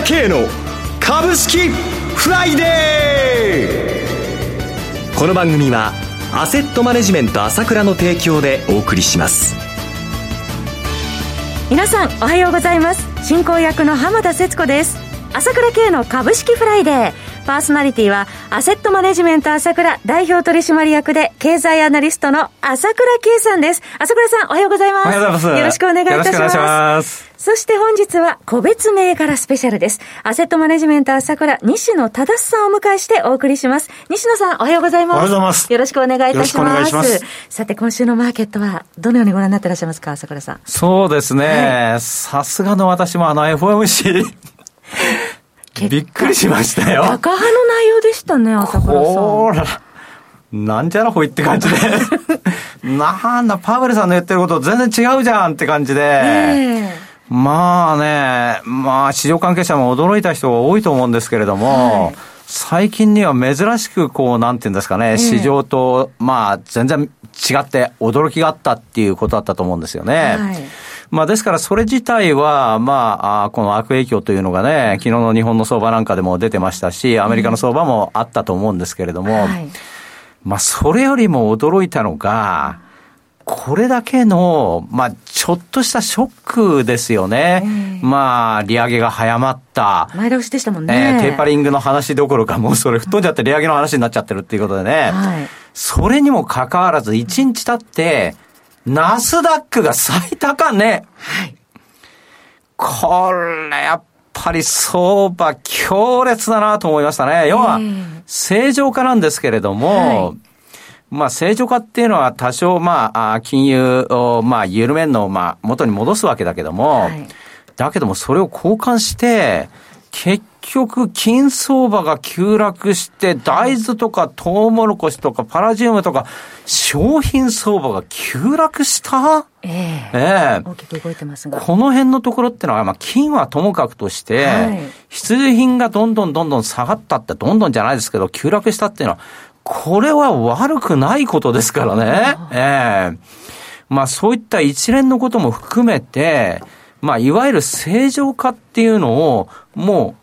倉慶の株式フライデー。この番組はアセットマネジメント朝倉の提供でお送りします。皆さんおはようございます。進行役の浜田節子です。朝倉慶の株式フライデー。パーソナリティは、アセットマネジメント朝倉代表取締役で、経済アナリストの朝倉慶さんです。朝倉さん、おはようございます。おはようございます。よろしくお願いいたします。ます。そして本日は個別銘柄スペシャルです。アセットマネジメント朝倉西野忠さんをお迎えしてお送りします。西野さん、おはようございます。おはようございます。よろしくお願いいたします。ます。さて、今週のマーケットはどのようにご覧になっていらっしゃいますか、朝倉さん。そうですね。さすがの私もあの FOMC びっくりしましたよ。高派の内容でしたね、朝倉さん。ほら。なんじゃらほいって感じで。なんだ、パウエルさんの言ってること全然違うじゃんって感じで。えー、まあね、まあ市場関係者も驚いた人が多いと思うんですけれども、はい、最近には珍しくこう、なんていうんですかね、市場と、まあ全然違って驚きがあったっていうことだったと思うんですよね。はいまあですからそれ自体は、まあ、この悪影響というのがね、昨日の日本の相場なんかでも出てましたし、アメリカの相場もあったと思うんですけれども、はい、まあそれよりも驚いたのが、これだけの、まあ、ちょっとしたショックですよね。まあ、利上げが早まった。前倒しでしたもんね。えー、テーパリングの話どころか、もうそれ吹っ飛んじゃって利上げの話になっちゃってるっていうことでね。はい、それにもかかわらず、1日経って、ナスダックが最高値。はい。これ、やっぱり相場強烈だなと思いましたね。要は、正常化なんですけれども、はい、まあ正常化っていうのは多少まあ金融をまあ緩めんのをまあ元に戻すわけだけども、はい、だけどもそれを交換して、結局、金相場が急落して、大豆とかトウモロコシとかパラジウムとか、商品相場が急落した？ええ。ええ。大きく動いてますが。この辺のところってのは、まあ、金はともかくとして、はい、必需品がどんどんどんどん下がったって、どんどんじゃないですけど、急落したっていうのは、これは悪くないことですからね。ええ。まあ、そういった一連のことも含めて、まあ、いわゆる正常化っていうのを、もう、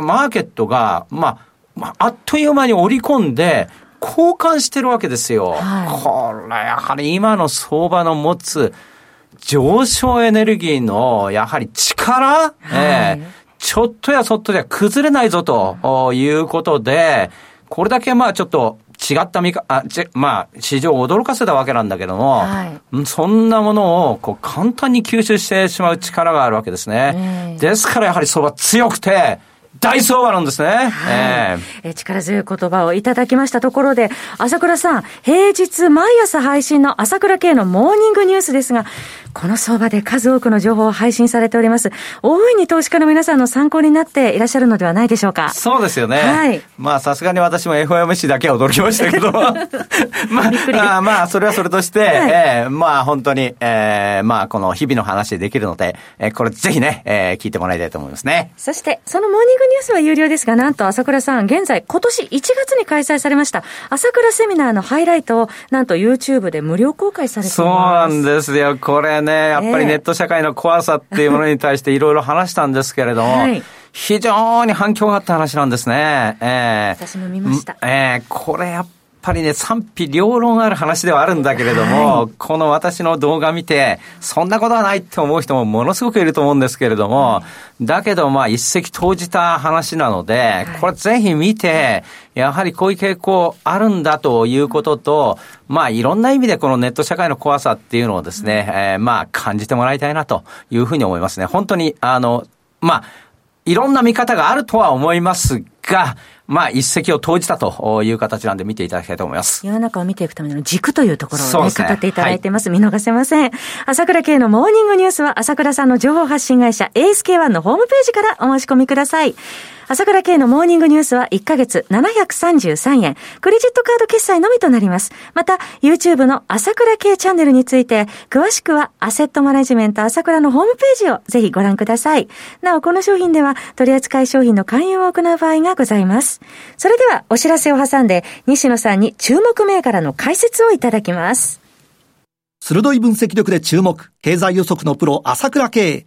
マーケットが、まあ、あっという間に織り込んで、交換してるわけですよ。はい、これ、やはり今の相場の持つ上昇エネルギーの、やはり力、はい、えー、ちょっとやそっとでは崩れないぞということで、これだけまあちょっと違った見か、あ、ち、まあ、市場を驚かせたわけなんだけども、はい、そんなものを、こう、簡単に吸収してしまう力があるわけですね。ですからやはり相場強くて、大相場なんですね。はい、えー、力強い言葉をいただきましたところで、朝倉さん、平日毎朝配信の朝倉系のモーニングニュースですが、この相場で数多くの情報を配信されております。大いに投資家の皆さんの参考になっていらっしゃるのではないでしょうか。そうですよね。はい。まあ、さすがに私も FOMC だけは驚きましたけど、まあ、まあ、それはそれとして、はい、えー、まあ、本当に、えー、まあ、この日々の話でできるので、えー、これぜひね、えー、聞いてもらいたいと思いますね。そして、そのモーニングニュースは有料ですが、なんと朝倉さん、現在、今年1月に開催されました、朝倉セミナーのハイライトを、なんと YouTube で無料公開されています。そうなんですよ。これね、やっぱりネット社会の怖さっていうものに対していろいろ話したんですけれども、はい、非常に反響があった話なんですね。えー、私も見ました。えー、これやっぱりね、賛否両論ある話ではあるんだけれども、はい、この私の動画見て、そんなことはないって思う人もものすごくいると思うんですけれども、だけどまあ一石投じた話なので、これぜひ見て、やはりこういう傾向あるんだということと、まあいろんな意味でこのネット社会の怖さっていうのをですね、えー、まあ感じてもらいたいなというふうに思いますね。本当に、あの、まあ、いろんな見方があるとは思いますが、まあ、一石を投じたという形なんで見ていただきたいと思います。世の中を見ていくための軸というところをね、ね語っていただいてます。はい、見逃せません。朝倉慶のモーニングニュースは、朝倉さんの情報発信会社 ASK1 のホームページからお申し込みください。朝倉慶のモーニングニュースは1ヶ月733円。クレジットカード決済のみとなります。また、YouTube の朝倉慶チャンネルについて、詳しくはアセットマネジメント朝倉のホームページをぜひご覧ください。なお、この商品では取扱い商品の勧誘を行う場合がございます。それでは、お知らせを挟んで、西野さんに注目銘柄の解説をいただきます。鋭い分析力で注目、経済予測のプロ朝倉慶。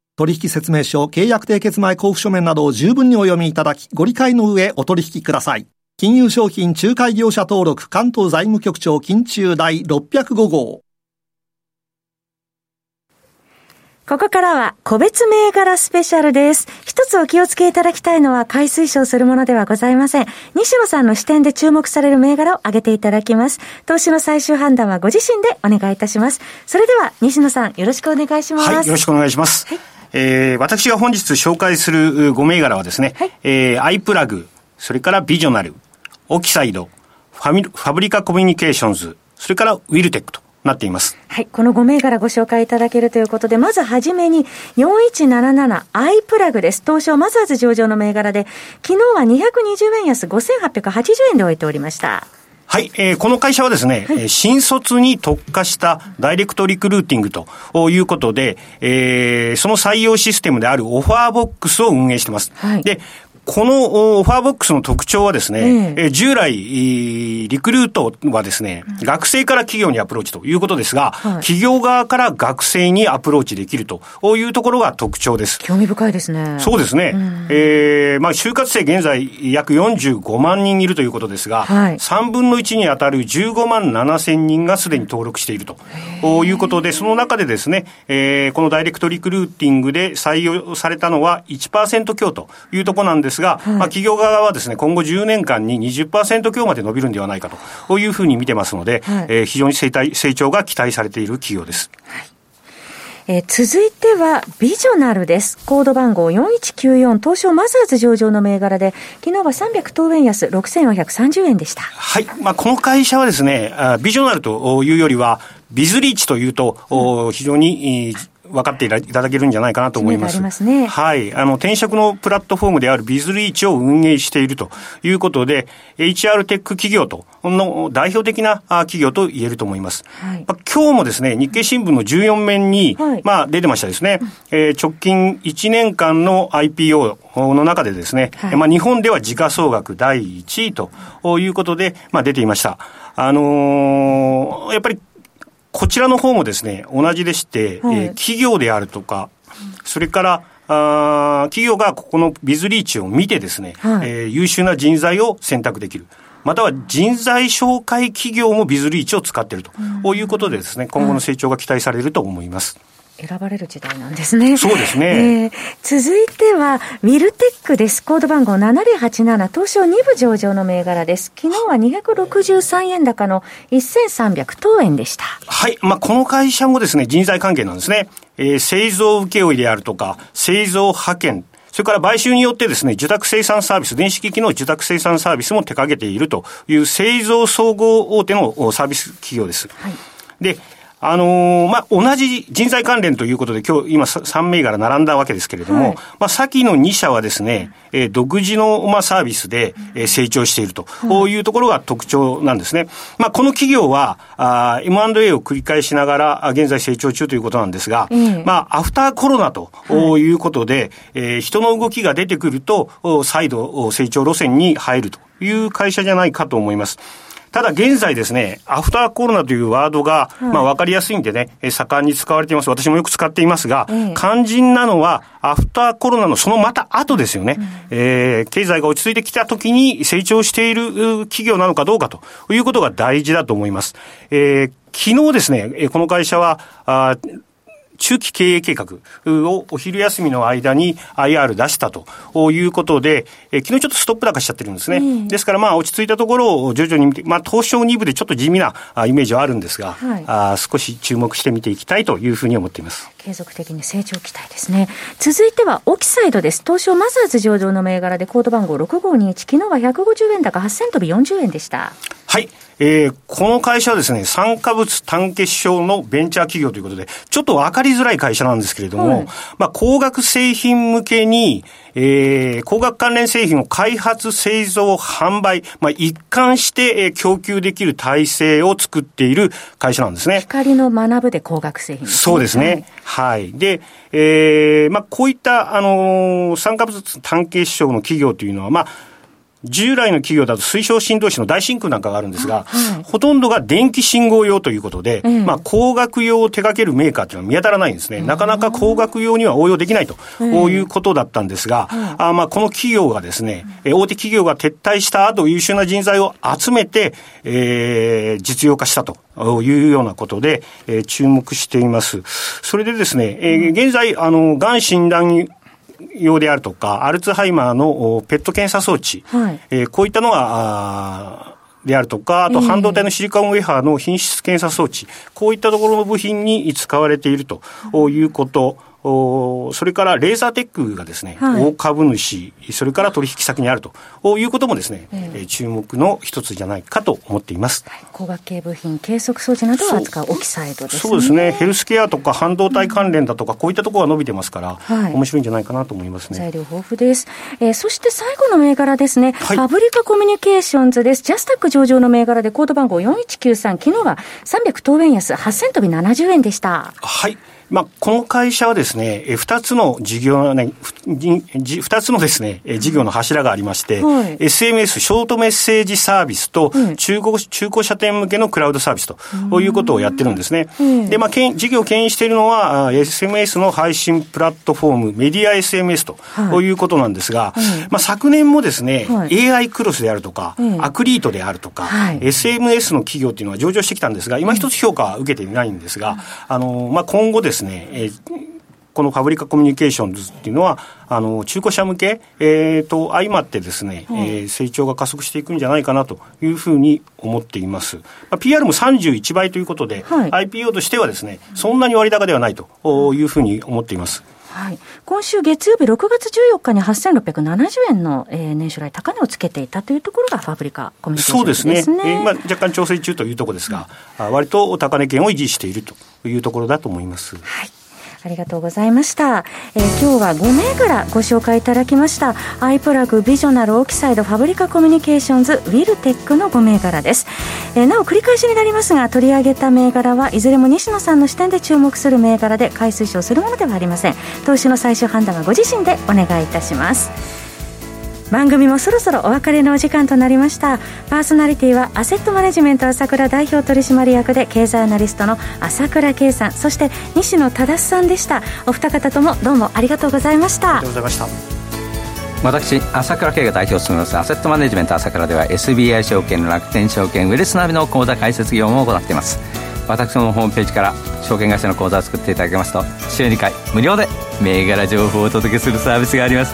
取引説明書、契約締結前交付書面などを十分にお読みいただき、ご理解の上お取引ください。金融商品仲介業者登録関東財務局長金中第605号。ここからは個別銘柄スペシャルです。一つお気をつけいただきたいのは買い推奨するものではございません。西野さんの視点で注目される銘柄を挙げていただきます。投資の最終判断はご自身でお願いいたします。それでは西野さんよろしくお願いします。はい、よろしくお願いします。はい、えー、私が本日紹介する5銘柄はですね、はい、えー、アイプラグ、それからビジョナル、オキサイド、ファミファブリカコミュニケーションズ、それからウィルテックとなっています。はい。この5銘柄ご紹介いただけるということで、まずはじめに、4177アイプラグです。東証マザーズ上場の銘柄で、昨日は220円安5880円で終えておりました。はい、えー、この会社はですね、はい、新卒に特化したダイレクトリクルーティングということで、えー、その採用システムであるオファーボックスを運営しています。はい、で、このオファーボックスの特徴はですね、えー、従来、リクルートはですね、学生から企業にアプローチということですが、はい、企業側から学生にアプローチできるというところが特徴です。興味深いですね。そうですね。うん、えー、まあ、就活生現在約45万人いるということですが、はい、3分の1に当たる15万7千人がすでに登録していると。いうことで、その中でですね、えー、このダイレクトリクルーティングで採用されたのは1%強というところなんですですが、はい、まあ、企業側はですね、今後10年間に20%強まで伸びるんではないかというふうに見てますので、はい、えー、非常に成成長が期待されている企業です。はいえー、続いては、ビジョナルです。コード番号4194、東証マザーズ上場の銘柄で、昨日は300等円安、6430円でした。はい。まあ、この会社はですね、ビジョナルというよりは、ビズリーチというと、うん、非常に分かっていただけるんじゃないかなと思います。ますね、はい。あの、転職のプラットフォームであるビズリーチを運営しているということで、HR テック企業との代表的な企業と言えると思います。はい、まあ、今日もですね、日経新聞の14面に、はい、まあ、出てましたですね、えー、直近1年間の IPO の中でですね、はい、まあ、日本では時価総額第1位ということで、まあ、出ていました。あのー、やっぱりこちらの方もですね、同じでして、はい、えー、企業であるとか、それから、あ企業がここのビズリーチを見てですね、はい、えー、優秀な人材を選択できる。または人材紹介企業もビズリーチを使っているということでですね、今後の成長が期待されると思います。選ばれる時代なんですね。そうですね。えー、続いては、ウィルテックです。コード番号7087、東証2部上場の銘柄です。昨日は263円高の1300等円でした。はい。まあ、この会社もですね、人材関係なんですね。えー、製造請負であるとか、製造派遣、それから買収によってですね、受託生産サービス、電子機器の受託生産サービスも手掛けているという製造総合大手のサービス企業です。はい、で、あのー、まあ、同じ人材関連ということで、今日、今、3銘柄並んだわけですけれども、はい、まあ、先の2社はですね、えー、独自の、まあ、サービスで、えー、成長していると、ういうところが特徴なんですね。まあ、この企業は、あ M&A を繰り返しながら、現在成長中ということなんですが、まあ、アフターコロナとい。うことで、はい、えー、人の動きが出てくると、再度成長路線に入るという会社じゃないかと思います。ただ現在ですね、アフターコロナというワードが、まあ分かりやすいんでね、盛んに使われています。私もよく使っていますが、肝心なのは、アフターコロナのそのまた後ですよね。うん、えー、経済が落ち着いてきた時に成長している企業なのかどうかということが大事だと思います。えー昨日ですね、この会社は、あ中期経営計画をお昼休みの間に IR 出したということで、え昨日ちょっとストップ高しちゃってるんですね。うん、ですからまあ落ち着いたところを徐々に見て、まあ東証2部でちょっと地味なイメージはあるんですが、はい、あ少し注目して見ていきたいというふうに思っています。継続的に成長期待ですね。続いてはオキサイドです。東証マザーズ上場の銘柄でコード番号6521、昨日は150円高8000飛び40円でした。はい。えー、この会社はですね、酸化物単結晶のベンチャー企業ということで、ちょっと分かりづらい会社なんですけれども、はい、まあ、工学製品向けに、えー、工学関連製品を開発、製造、販売、まあ、一貫して、えー、供給できる体制を作っている会社なんですね。光の学ぶで工学製品、ね、そうですね。はい。で、えー、まあ、こういった、あのー、酸化物単結晶の企業というのは、まあ、従来の企業だと水晶振動子の大真空なんかがあるんですが、はい、ほとんどが電気信号用ということで、まあ、工学用を手掛けるメーカーというのは見当たらないんですね。なかなか工学用には応用できないということだったんですが、あまあ、この企業がですね、大手企業が撤退した後、優秀な人材を集めて、えー、実用化したと。いうようなことで、えー、注目しています。それでですね、えー、現在、あの、がん診断用であるとか、アルツハイマーのペット検査装置、はい、えー、こういったのが、であるとか、あと半導体のシリカンウェハーの品質検査装置、こういったところの部品に使われているということ、おそれからレーザーテックがですね、はい、大株主、それから取引先にあるということもですね、えー、注目の一つじゃないかと思っています。工学系部品、計測装置などを扱うオキサイドですね。そうですね。ヘルスケアとか半導体関連だとか、こういったところが伸びてますから、はい、面白いんじゃないかなと思いますね。材料豊富です。えー、そして最後の銘柄ですね、はい、ファブリカコミュニケーションズです。ジャスタック上場の銘柄でコード番号4193、昨日は300等円安、8000飛び70円でした。はい。まあ、この会社はですね、二つの事業、ね、二つのですね、事業の柱がありまして、はい、SMS、ショートメッセージサービスと、中古、中古車店向けのクラウドサービスということをやってるんですね。で、まあ、事業を牽引しているのは、SMS の配信プラットフォーム、メディア SMS と、はい、いうことなんですが、まあ、昨年もですね、はい、AI クロスであるとか、アクリートであるとか、はい、SMS の企業っていうのは上場してきたんですが、今一つ評価は受けていないんですが、あの、まあ、今後ですね、ですね、えー、このファブリカコミュニケーションズっていうのは、あの中古車向け、えー、と相まってですね、うん、えー、成長が加速していくんじゃないかなというふうに思っています。まあ、PR も31倍ということで、はい、IPO としてはですね、そんなに割高ではないというふうに思っています。はい、今週月曜日6月14日に8670円の、えー、年初来高値をつけていたというところがファブリカコミュニケーションですね。そうですね。えー、まあ、若干調整中というところですが、うん、割と高値圏を維持しているというところだと思います。はいありがとうございました、えー、今日は5銘柄ご紹介いただきました。アイプラグビジョナルオキサイドファブリカコミュニケーションズウィルテックの5銘柄です、えー、なお繰り返しになりますが取り上げた銘柄はいずれも西野さんの視点で注目する銘柄で買い推奨するものではありません。投資の最終判断はご自身でお願いいたします。番組もそろそろお別れのお時間となりました。パーソナリティはアセットマネジメント朝倉代表取締役で経済アナリストの朝倉圭さん。そして西野忠さんでした。お二方ともどうもありがとうございました。ありがとうございました。私朝倉慶が代表を務めますアセットマネジメント朝倉では SBI 証券楽天証券ウェルスナビの口座開設業務を行っています。私のホームページから証券会社の口座を作っていただけますと週2回無料で銘柄情報をお届けするサービスがあります